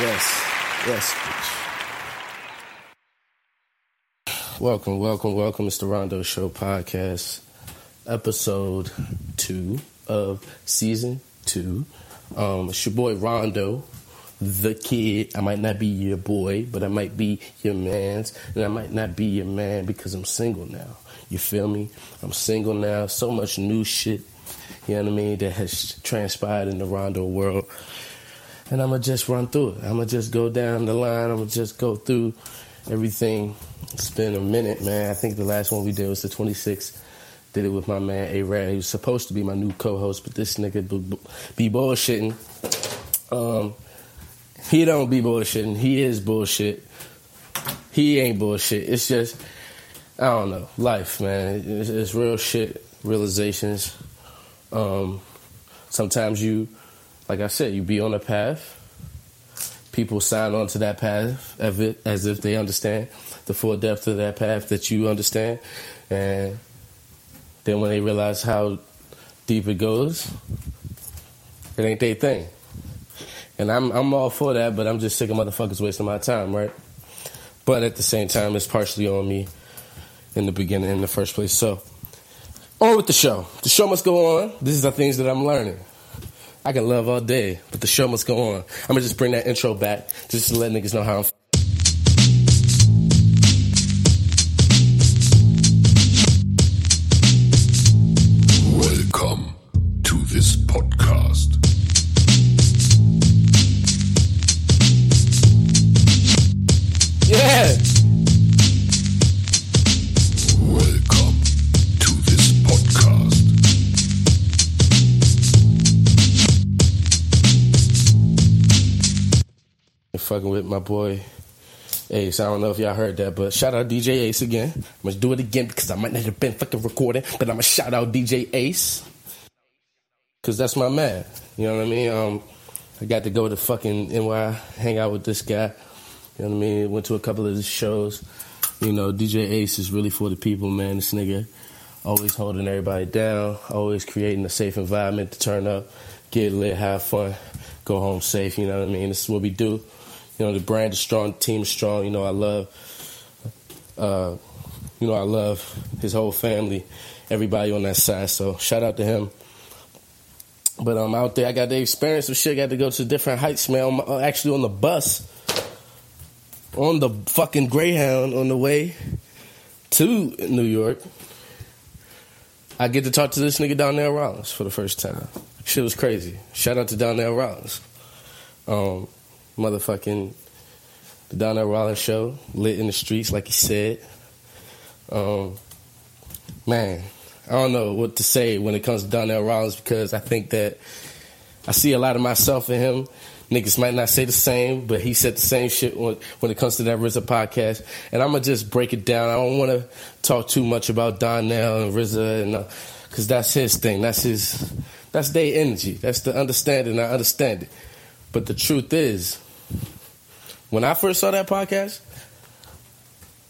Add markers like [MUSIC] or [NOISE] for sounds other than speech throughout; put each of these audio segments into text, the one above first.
yes. Yes. Welcome, welcome, welcome. It's the Rondo Show podcast, episode two of season two. Um, it's your boy Rondo, the kid. I might not be your boy, but I might be your man's, and I might not be your man because I'm single now. You feel me? I'm single now. So much new shit, you know what I mean, that has transpired in the Rondo world. And I'm to just run through it. I'm to just go down the line. I'm to just go through everything. It's been a minute, man. I think the last one we did was the 26th. Did it with my man A-Rad. He was supposed to be my new co-host, but this nigga be, be bullshitting. Um, he don't be bullshitting. He is bullshit. He ain't bullshit. It's just I don't know, life, man. It's, it's real shit, realizations. Um, sometimes you, like I said, you be on a path. People sign on to that path as if, they understand the full depth of that path that you understand, and then when they realize how deep it goes, it ain't their thing. And I'm I'm all for that, but I'm just sick of motherfuckers wasting my time, right? But at the same time, it's partially on me in the beginning, in the first place. So, on with the show. The show must go on. This is the things that I'm learning. I can love all day, but the show must go on. I'm gonna just bring that intro back just to let niggas know how I'm. Fucking with my boy Ace. I don't know if y'all heard that, but shout out DJ Ace again. I'm gonna do it again because I might not have been fucking recording, but I'm gonna shout out DJ Ace because that's my man. You know what I mean? Um, I got to go to fucking NY, hang out with this guy. You know what I mean? Went to a couple of his shows. You know, DJ Ace is really for the people, man. This nigga always holding everybody down, always creating a safe environment to turn up, get lit, have fun, go home safe. You know what I mean? This is what we do. You know, the brand is strong, team is strong. You know, I love, uh, you know, I love his whole family, everybody on that side. So shout out to him. But I'm out there. I got to experience some shit. Got to go to different heights, man. I'm uh, actually on the bus, on the fucking Greyhound on the way to New York. I get to talk to this nigga Donnell Rawlings for the first time. Shit was crazy. Shout out to Donnell Rawlings. Um, motherfucking the Donnell Rawlings show, lit in the streets, like he said. Um, man, I don't know what to say when it comes to Donnell Rawlings because I think that I see a lot of myself in him. Niggas might not say the same, but he said the same shit when, when it comes to that RZA podcast. And I'm gonna just break it down. I don't want to talk too much about Donnell and RZA, and because that's his thing. That's his. That's their energy. That's the understanding. I understand it. But the truth is, when I first saw that podcast,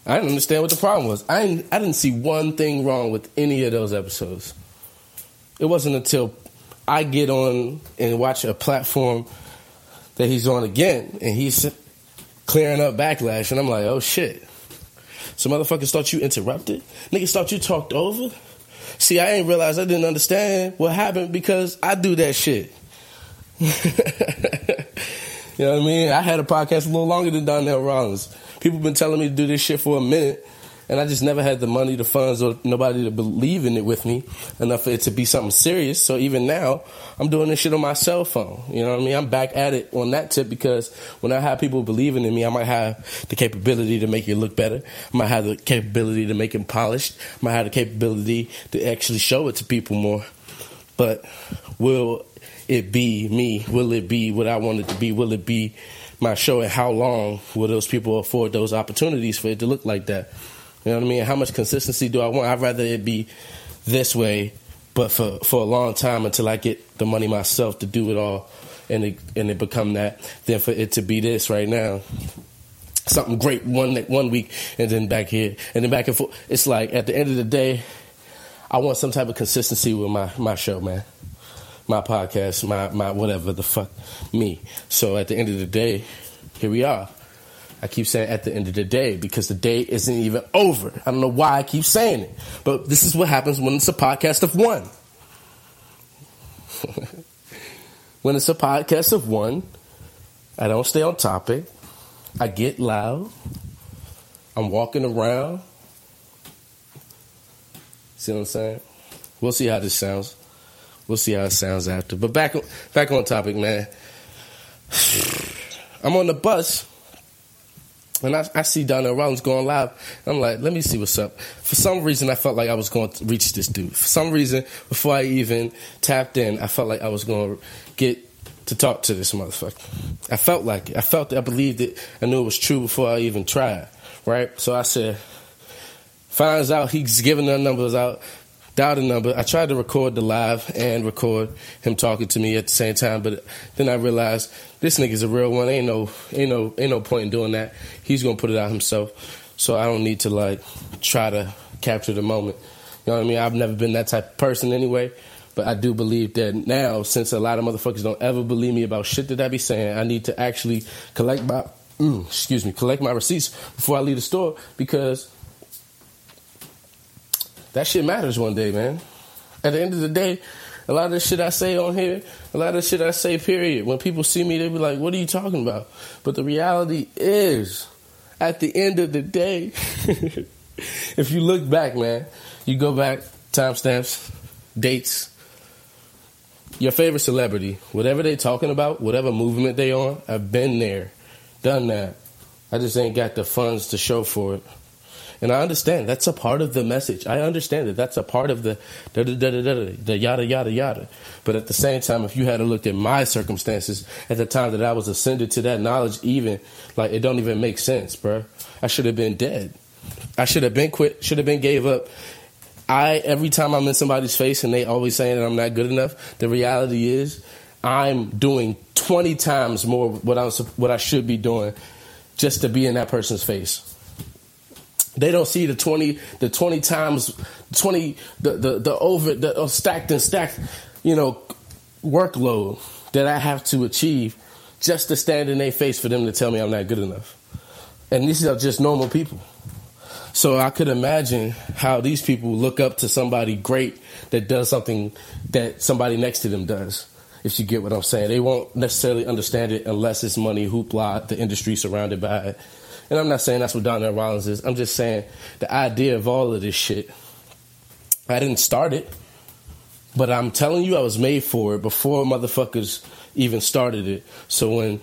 I didn't understand what the problem was. I didn't, I didn't see one thing wrong with any of those episodes. It wasn't until I get on and watch a platform that he's on again and he's clearing up backlash, and I'm like, oh shit. So motherfuckers thought you interrupted? Niggas thought you talked over? See, I ain't realized I didn't understand what happened because I do that shit. [LAUGHS] you know what I mean? I had a podcast a little longer than Donnell Rawlings. People been telling me to do this shit for a minute, and I just never had the money, the funds, or nobody to believe in it with me enough for it to be something serious. So even now, I'm doing this shit on my cell phone. You know what I mean? I'm back at it on that tip because when I have people believing in me, I might have the capability to make it look better. I might have the capability to make it polished. I might have the capability to actually show it to people more. But will it be me? Will it be what I want it to be? Will it be my show? And how long will those people afford those opportunities for it to look like that? You know what I mean? How much consistency do I want? I'd rather it be this way, but for, for a long time until I get the money myself to do it all and it, and it become that, than for it to be this right now. Something great one one week and then back here and then back and forth. It's like at the end of the day, I want some type of consistency with my, my show, man. My podcast, my my whatever the fuck me. So at the end of the day, here we are. I keep saying at the end of the day because the day isn't even over. I don't know why I keep saying it, but this is what happens when it's a podcast of one. [LAUGHS] when it's a podcast of one, I don't stay on topic. I get loud. I'm walking around. See what I'm saying? We'll see how this sounds. We'll see how it sounds after. But back back on topic, man. I'm on the bus and I, I see Donnell Rawlings going live. I'm like, let me see what's up. For some reason, I felt like I was going to reach this dude. For some reason, before I even tapped in, I felt like I was going to get to talk to this motherfucker. I felt like it. I felt it. I believed it. I knew it was true before I even tried. Right? So I said, finds out he's giving the numbers out dialed a number. I tried to record the live and record him talking to me at the same time, but then I realized this nigga's a real one. Ain't no, ain't no, ain't no point in doing that. He's gonna put it out himself, so I don't need to like try to capture the moment. You know what I mean? I've never been that type of person anyway. But I do believe that now, since a lot of motherfuckers don't ever believe me about shit that I be saying, I need to actually collect my, mm, excuse me, collect my receipts before I leave the store because that shit matters one day, man. At the end of the day, a lot of the shit I say on here, a lot of the shit I say, period. When people see me, they be like, what are you talking about? But the reality is, at the end of the day, [LAUGHS] if you look back, man, you go back, timestamps, dates, your favorite celebrity, whatever they talking about, whatever movement they on, I've been there, done that. I just ain't got the funds to show for it. And I understand that's a part of the message. I understand that that's a part of the da da da da da the yada yada yada. But at the same time, if you had to look at my circumstances at the time that I was ascended to that knowledge, even like it don't even make sense, bro. I should have been dead. I should have been quit. Should have been gave up. I every time I'm in somebody's face and they always saying that I'm not good enough. The reality is, I'm doing 20 times more what I what I should be doing just to be in that person's face. They don't see the twenty, the twenty times, twenty, the the, the over, the uh, stacked and stacked, you know, workload that I have to achieve just to stand in their face for them to tell me I'm not good enough. And these are just normal people. So I could imagine how these people look up to somebody great that does something that somebody next to them does. If you get what I'm saying, they won't necessarily understand it unless it's money, hoopla, the industry surrounded by it. And I'm not saying that's what Donnell Rawlings is. I'm just saying the idea of all of this shit. I didn't start it, but I'm telling you, I was made for it before motherfuckers even started it. So when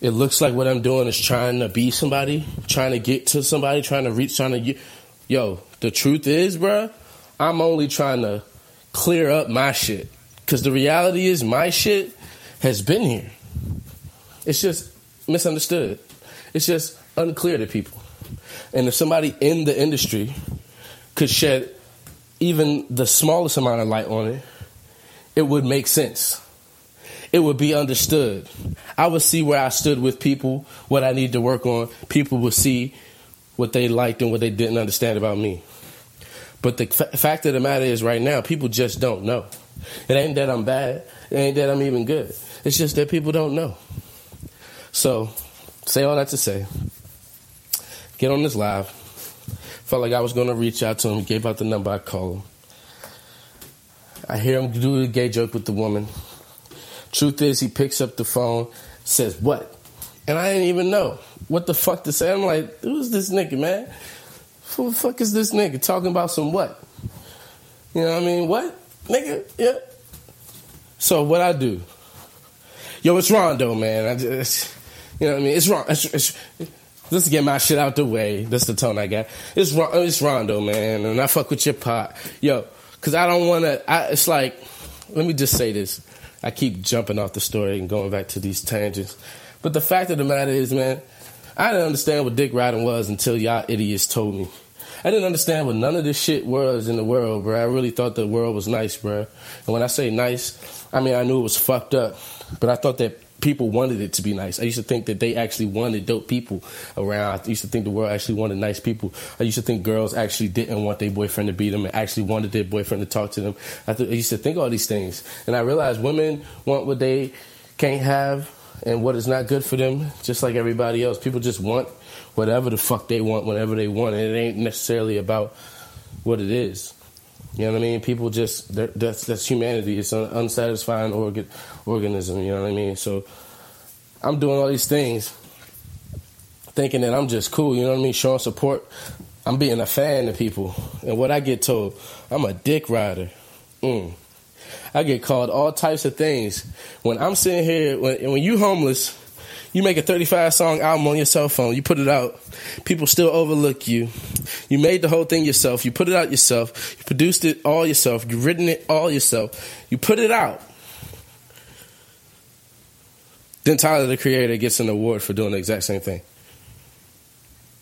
it looks like what I'm doing is trying to be somebody, trying to get to somebody, trying to reach, trying to yo, the truth is, bruh, I'm only trying to clear up my shit. Because the reality is, my shit has been here. It's just misunderstood. It's just unclear to people. And if somebody in the industry could shed even the smallest amount of light on it, it would make sense. It would be understood. I would see where I stood with people, what I need to work on. People would see what they liked and what they didn't understand about me. But the f- fact of the matter is, right now, people just don't know. It ain't that I'm bad. It ain't that I'm even good. It's just that people don't know. So, say all that to say, get on this live. Felt like I was to reach out to him. Gave out the number. I called him. I hear him do a gay joke with the woman. Truth is, he picks up the phone, says, What? And I didn't even know what the fuck to say. I'm like, Who's this nigga, man? Who the fuck is this nigga talking about some what? You know what I mean? What? Nigga? Yeah. So what I do? Yo, it's Rondo, man. I just, you know what I mean? It's wrong. It's, it's, let's get my shit out the way. That's the tone I got. It's wrong it's Rondo, man, and I fuck with your pot, yo. Cause I don't want to. It's like, let me just say this. I keep jumping off the story and going back to these tangents, but the fact of the matter is, man, I didn't understand what dick riding was until y'all idiots told me. I didn't understand what none of this shit was in the world, bro. I really thought the world was nice, bro. And when I say nice, I mean I knew it was fucked up, but I thought that people wanted it to be nice. I used to think that they actually wanted dope people around. I used to think the world actually wanted nice people. I used to think girls actually didn't want their boyfriend to beat them and actually wanted their boyfriend to talk to them. I, th- I used to think all these things, and I realized women want what they can't have and what is not good for them, just like everybody else. People just want whatever the fuck they want whenever they want, and it ain't necessarily about what it is. You know what I mean? People just that's that's humanity. It's an unsatisfying organ, organism. You know what I mean? So I'm doing all these things, thinking that I'm just cool. You know what I mean? Showing support. I'm being a fan of people, and what I get told, I'm a dick rider. Mm. I get called all types of things. When I'm sitting here, when, when you homeless, you make a 35 song album on your cell phone, you put it out, people still overlook you. You made the whole thing yourself, you put it out yourself, you produced it all yourself, you written it all yourself, you put it out. Then Tyler the Creator gets an award for doing the exact same thing.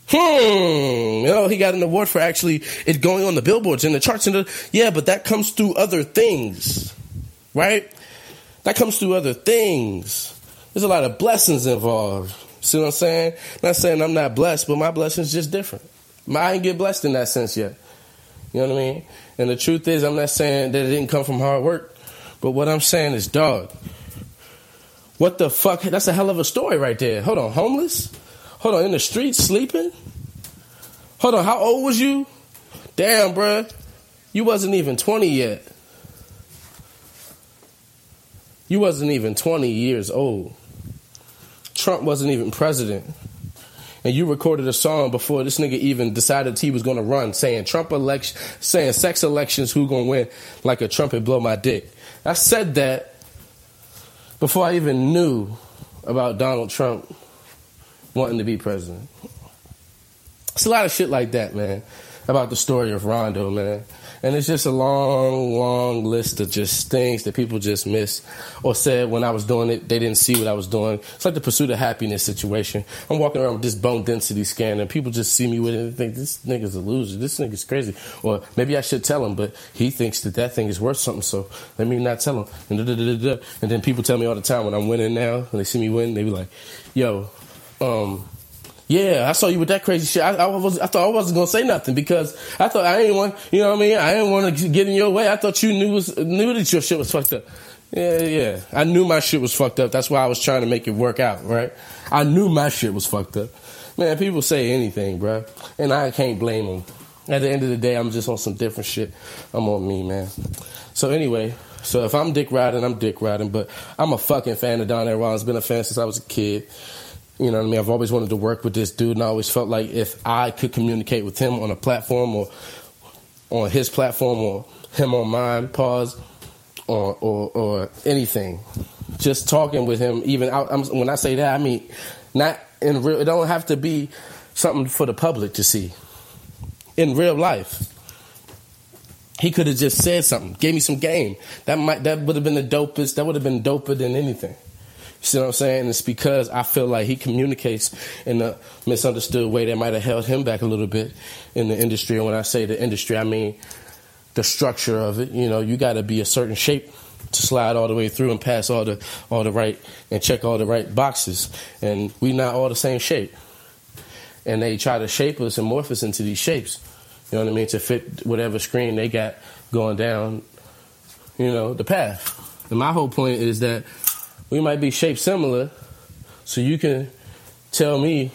Hmm. You know, he got an award for actually it going on the billboards and the charts and the yeah, but that comes through other things. Right? That comes through other things. There's a lot of blessings involved. See what I'm saying? Not saying I'm not blessed, but my blessing's just different. I ain't get blessed in that sense yet. You know what I mean? And the truth is, I'm not saying that it didn't come from hard work, but what I'm saying is, dog, what the fuck? That's a hell of a story right there. Hold on, homeless? Hold on, in the streets sleeping? Hold on, how old was you? Damn, bruh. You wasn't even 20 yet. You wasn't even 20 years old. Trump wasn't even president. And you recorded a song before this nigga even decided he was gonna run, saying Trump election, saying sex elections, who gonna win? Like a trumpet blow my dick. I said that before I even knew about Donald Trump wanting to be president. It's a lot of shit like that, man. About the story of Rondo, man. And it's just a long, long list of just things that people just miss or said when I was doing it, they didn't see what I was doing. It's like the pursuit of happiness situation. I'm walking around with this bone density scan and people just see me with it and think, this nigga's a loser. This nigga's crazy. Or maybe I should tell him, but he thinks that that thing is worth something, so let me not tell him. And, and then people tell me all the time when I'm winning now, when they see me win, they be like, yo, um, yeah, I saw you with that crazy shit. I, I, was, I thought I wasn't gonna say nothing because I thought I didn't want, you know what I mean? I didn't want to get in your way. I thought you knew was knew that your shit was fucked up. Yeah, yeah. I knew my shit was fucked up. That's why I was trying to make it work out, right? I knew my shit was fucked up. Man, people say anything, bro, and I can't blame them. At the end of the day, I'm just on some different shit. I'm on me, man. So anyway, so if I'm dick riding, I'm dick riding, but I'm a fucking fan of Donnell Rawlings. Been a fan since I was a kid. You know what I mean? I've always wanted to work with this dude, and I always felt like if I could communicate with him on a platform or on his platform or him on mine, pause, or or, or anything, just talking with him. Even out, when I say that, I mean not in real. It don't have to be something for the public to see. In real life, he could have just said something, gave me some game. That might that would have been the dopest. That would have been doper than anything. You see what I'm saying? It's because I feel like he communicates in a misunderstood way that might have held him back a little bit in the industry. And when I say the industry, I mean the structure of it. You know, you got to be a certain shape to slide all the way through and pass all the all the right and check all the right boxes. And we not all the same shape. And they try to shape us and morph us into these shapes. You know what I mean? To fit whatever screen they got going down, you know, the path. And my whole point is that we might be shaped similar, so you can tell me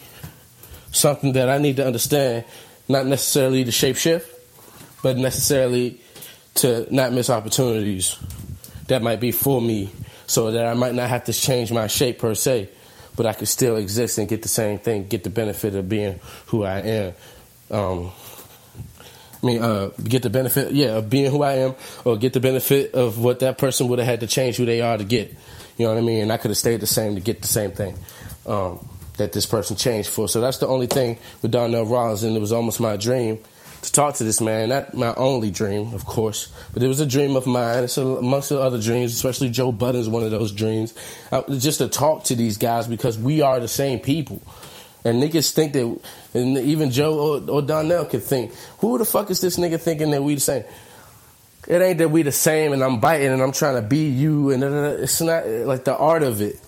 something that I need to understand, not necessarily to shape shift, but necessarily to not miss opportunities that might be for me, so that I might not have to change my shape per se, but I could still exist and get the same thing, get the benefit of being who I am. Um, I mean, uh, get the benefit, yeah, of being who I am, or get the benefit of what that person would have had to change who they are to get. You know what I mean? And I could have stayed the same to get the same thing um, that this person changed for. So that's the only thing with Donnell Rawlings, and it was almost my dream to talk to this man. Not my only dream, of course, but it was a dream of mine. It's amongst the other dreams, especially Joe Budden's one of those dreams. Uh, just to talk to these guys because we are the same people. And niggas think that, and even Joe or, or Donnell could think, who the fuck is this nigga thinking that we the same? It ain't that we the same and I'm biting and I'm trying to be you and it's not like the art of it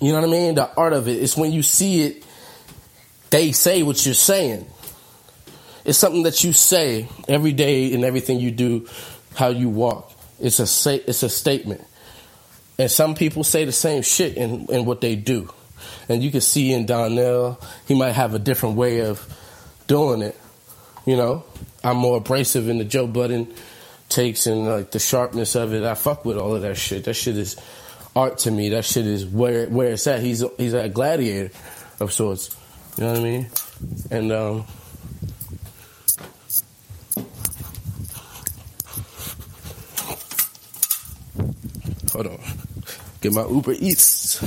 You know what I mean? The art of it. It's when you see it, they say what you're saying. It's something that you say every day in everything you do, how you walk. It's a say, it's a statement. And some people say the same shit in, in what they do. And you can see in Donnell, he might have a different way of doing it. You know, I'm more abrasive in the Joe Budden takes and like the sharpness of it. I fuck with all of that shit. That shit is art to me. That shit is where where it's at. He's he's a gladiator of sorts. You know what I mean? And um, hold on, get my Uber Eats.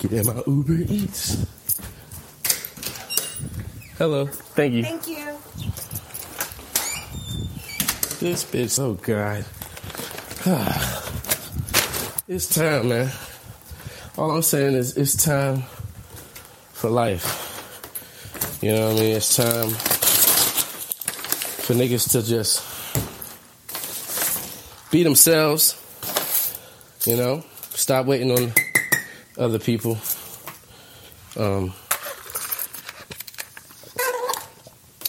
Get my Uber Eats. Hello, thank you. Thank you. This bitch, oh god. [SIGHS] it's time, man. All I'm saying is it's time for life. You know what I mean? It's time for niggas to just be themselves. You know? Stop waiting on other people. Um,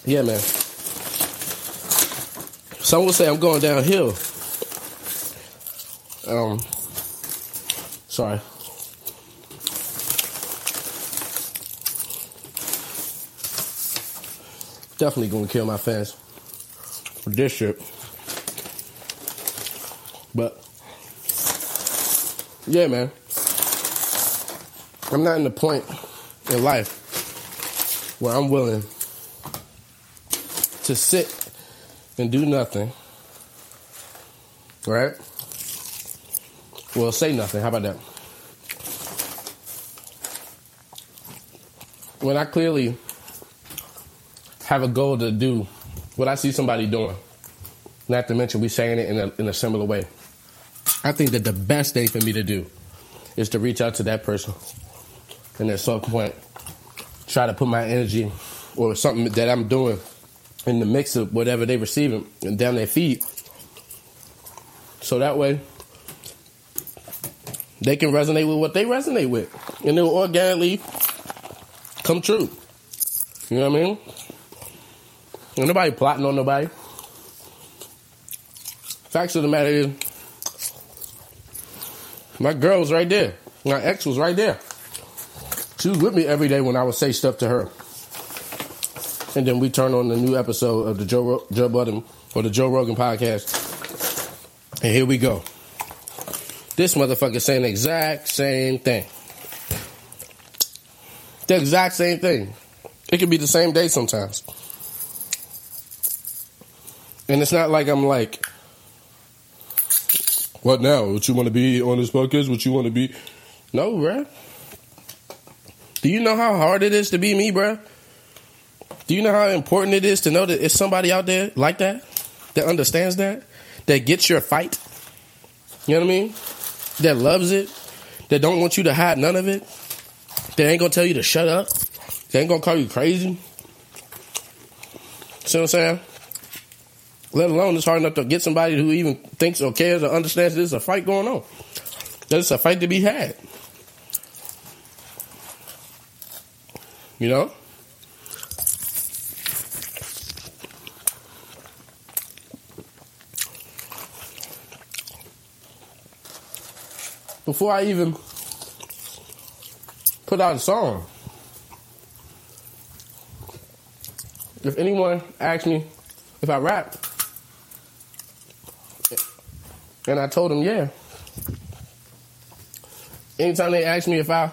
yeah, man. Some will say I'm going downhill. Um, sorry. Definitely gonna kill my fans for this shit. But yeah, man. I'm not in the point in life where I'm willing to sit and do nothing, right? Well, say nothing. How about that? When I clearly have a goal to do what I see somebody doing, not to mention we saying it in a, in a similar way, I think that the best thing for me to do is to reach out to that person and at some point try to put my energy or something that I'm doing in the mix of whatever they receiving and down their feet. So that way they can resonate with what they resonate with. And it'll organically come true. You know what I mean? Ain't nobody plotting on nobody. Facts of the matter is, my girl was right there. My ex was right there. She was with me every day when I would say stuff to her. And then we turn on the new episode of the Joe, Joe Budden or the Joe Rogan podcast. And here we go. This motherfucker saying the exact same thing. The exact same thing. It could be the same day sometimes. And it's not like I'm like, what now? What you want to be on this podcast? What you want to be? No, bruh. Do you know how hard it is to be me, bruh? Do you know how important it is to know that it's somebody out there like that, that understands that, that gets your fight? You know what I mean? That loves it, that don't want you to hide none of it, that ain't gonna tell you to shut up, that ain't gonna call you crazy. See what I'm saying? Let alone it's hard enough to get somebody who even thinks or cares or understands there's a fight going on. There's a fight to be had. You know? Before I even put out a song, if anyone asks me if I rap, and I told them, yeah. Anytime they ask me if I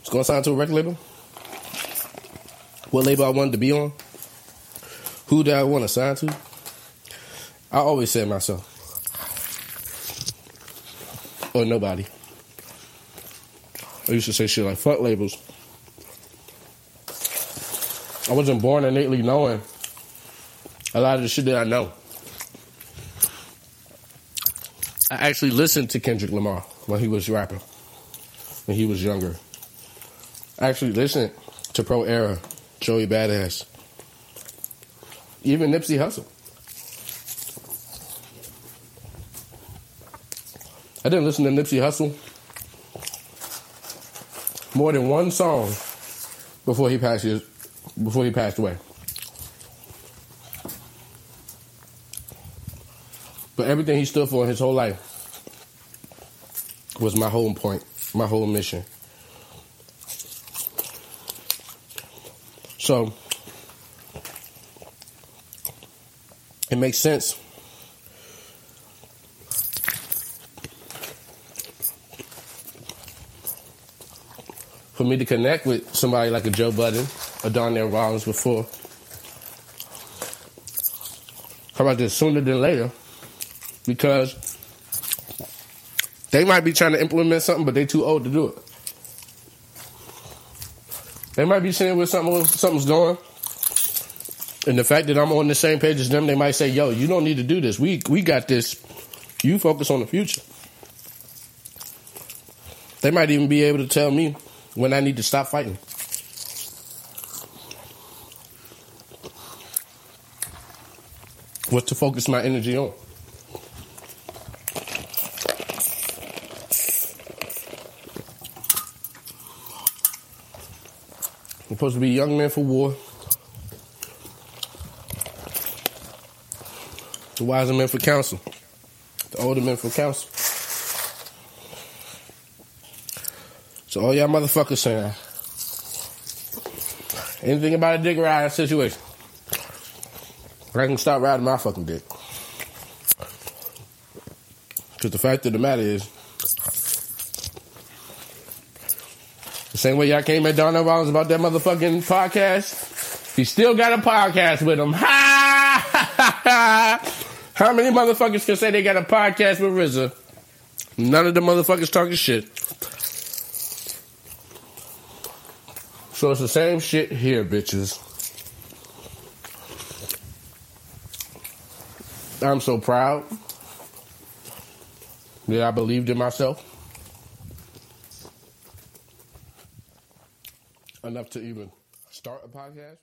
was going to sign to a record label, what label I wanted to be on, who did I want to sign to, I always said myself. Or nobody. I used to say shit like, fuck labels. I wasn't born innately knowing a lot of the shit that I know. I actually listened to Kendrick Lamar when he was rapping, when he was younger. I actually listened to Pro Era, Joey Badass, even Nipsey Hussle. I didn't listen to Nipsey Hussle more than one song before he passed his, before he passed away. But everything he stood for in his whole life was my whole point, my whole mission. So it makes sense me to connect with somebody like a Joe Budden or Donnell Rawlings before. How about this? Sooner than later. Because they might be trying to implement something, but they too old to do it. They might be seeing where something, something's going. And the fact that I'm on the same page as them, they might say, yo, you don't need to do this. We we got this. You focus on the future. They might even be able to tell me when I need to stop fighting. What to focus my energy on. I'm supposed to be a young men for war. The wiser men for counsel. The older men for counsel. So all y'all motherfuckers saying anything about a dick ride situation. I can stop riding my fucking dick. Because the fact of the matter is, the same way y'all came at Donnell Rawlings about that motherfucking podcast, he still got a podcast with him. Ha! [LAUGHS] How many motherfuckers can say they got a podcast with RZA? None of the motherfuckers talking shit. So it's the same shit here, bitches. I'm so proud that I believed in myself enough to even start a podcast.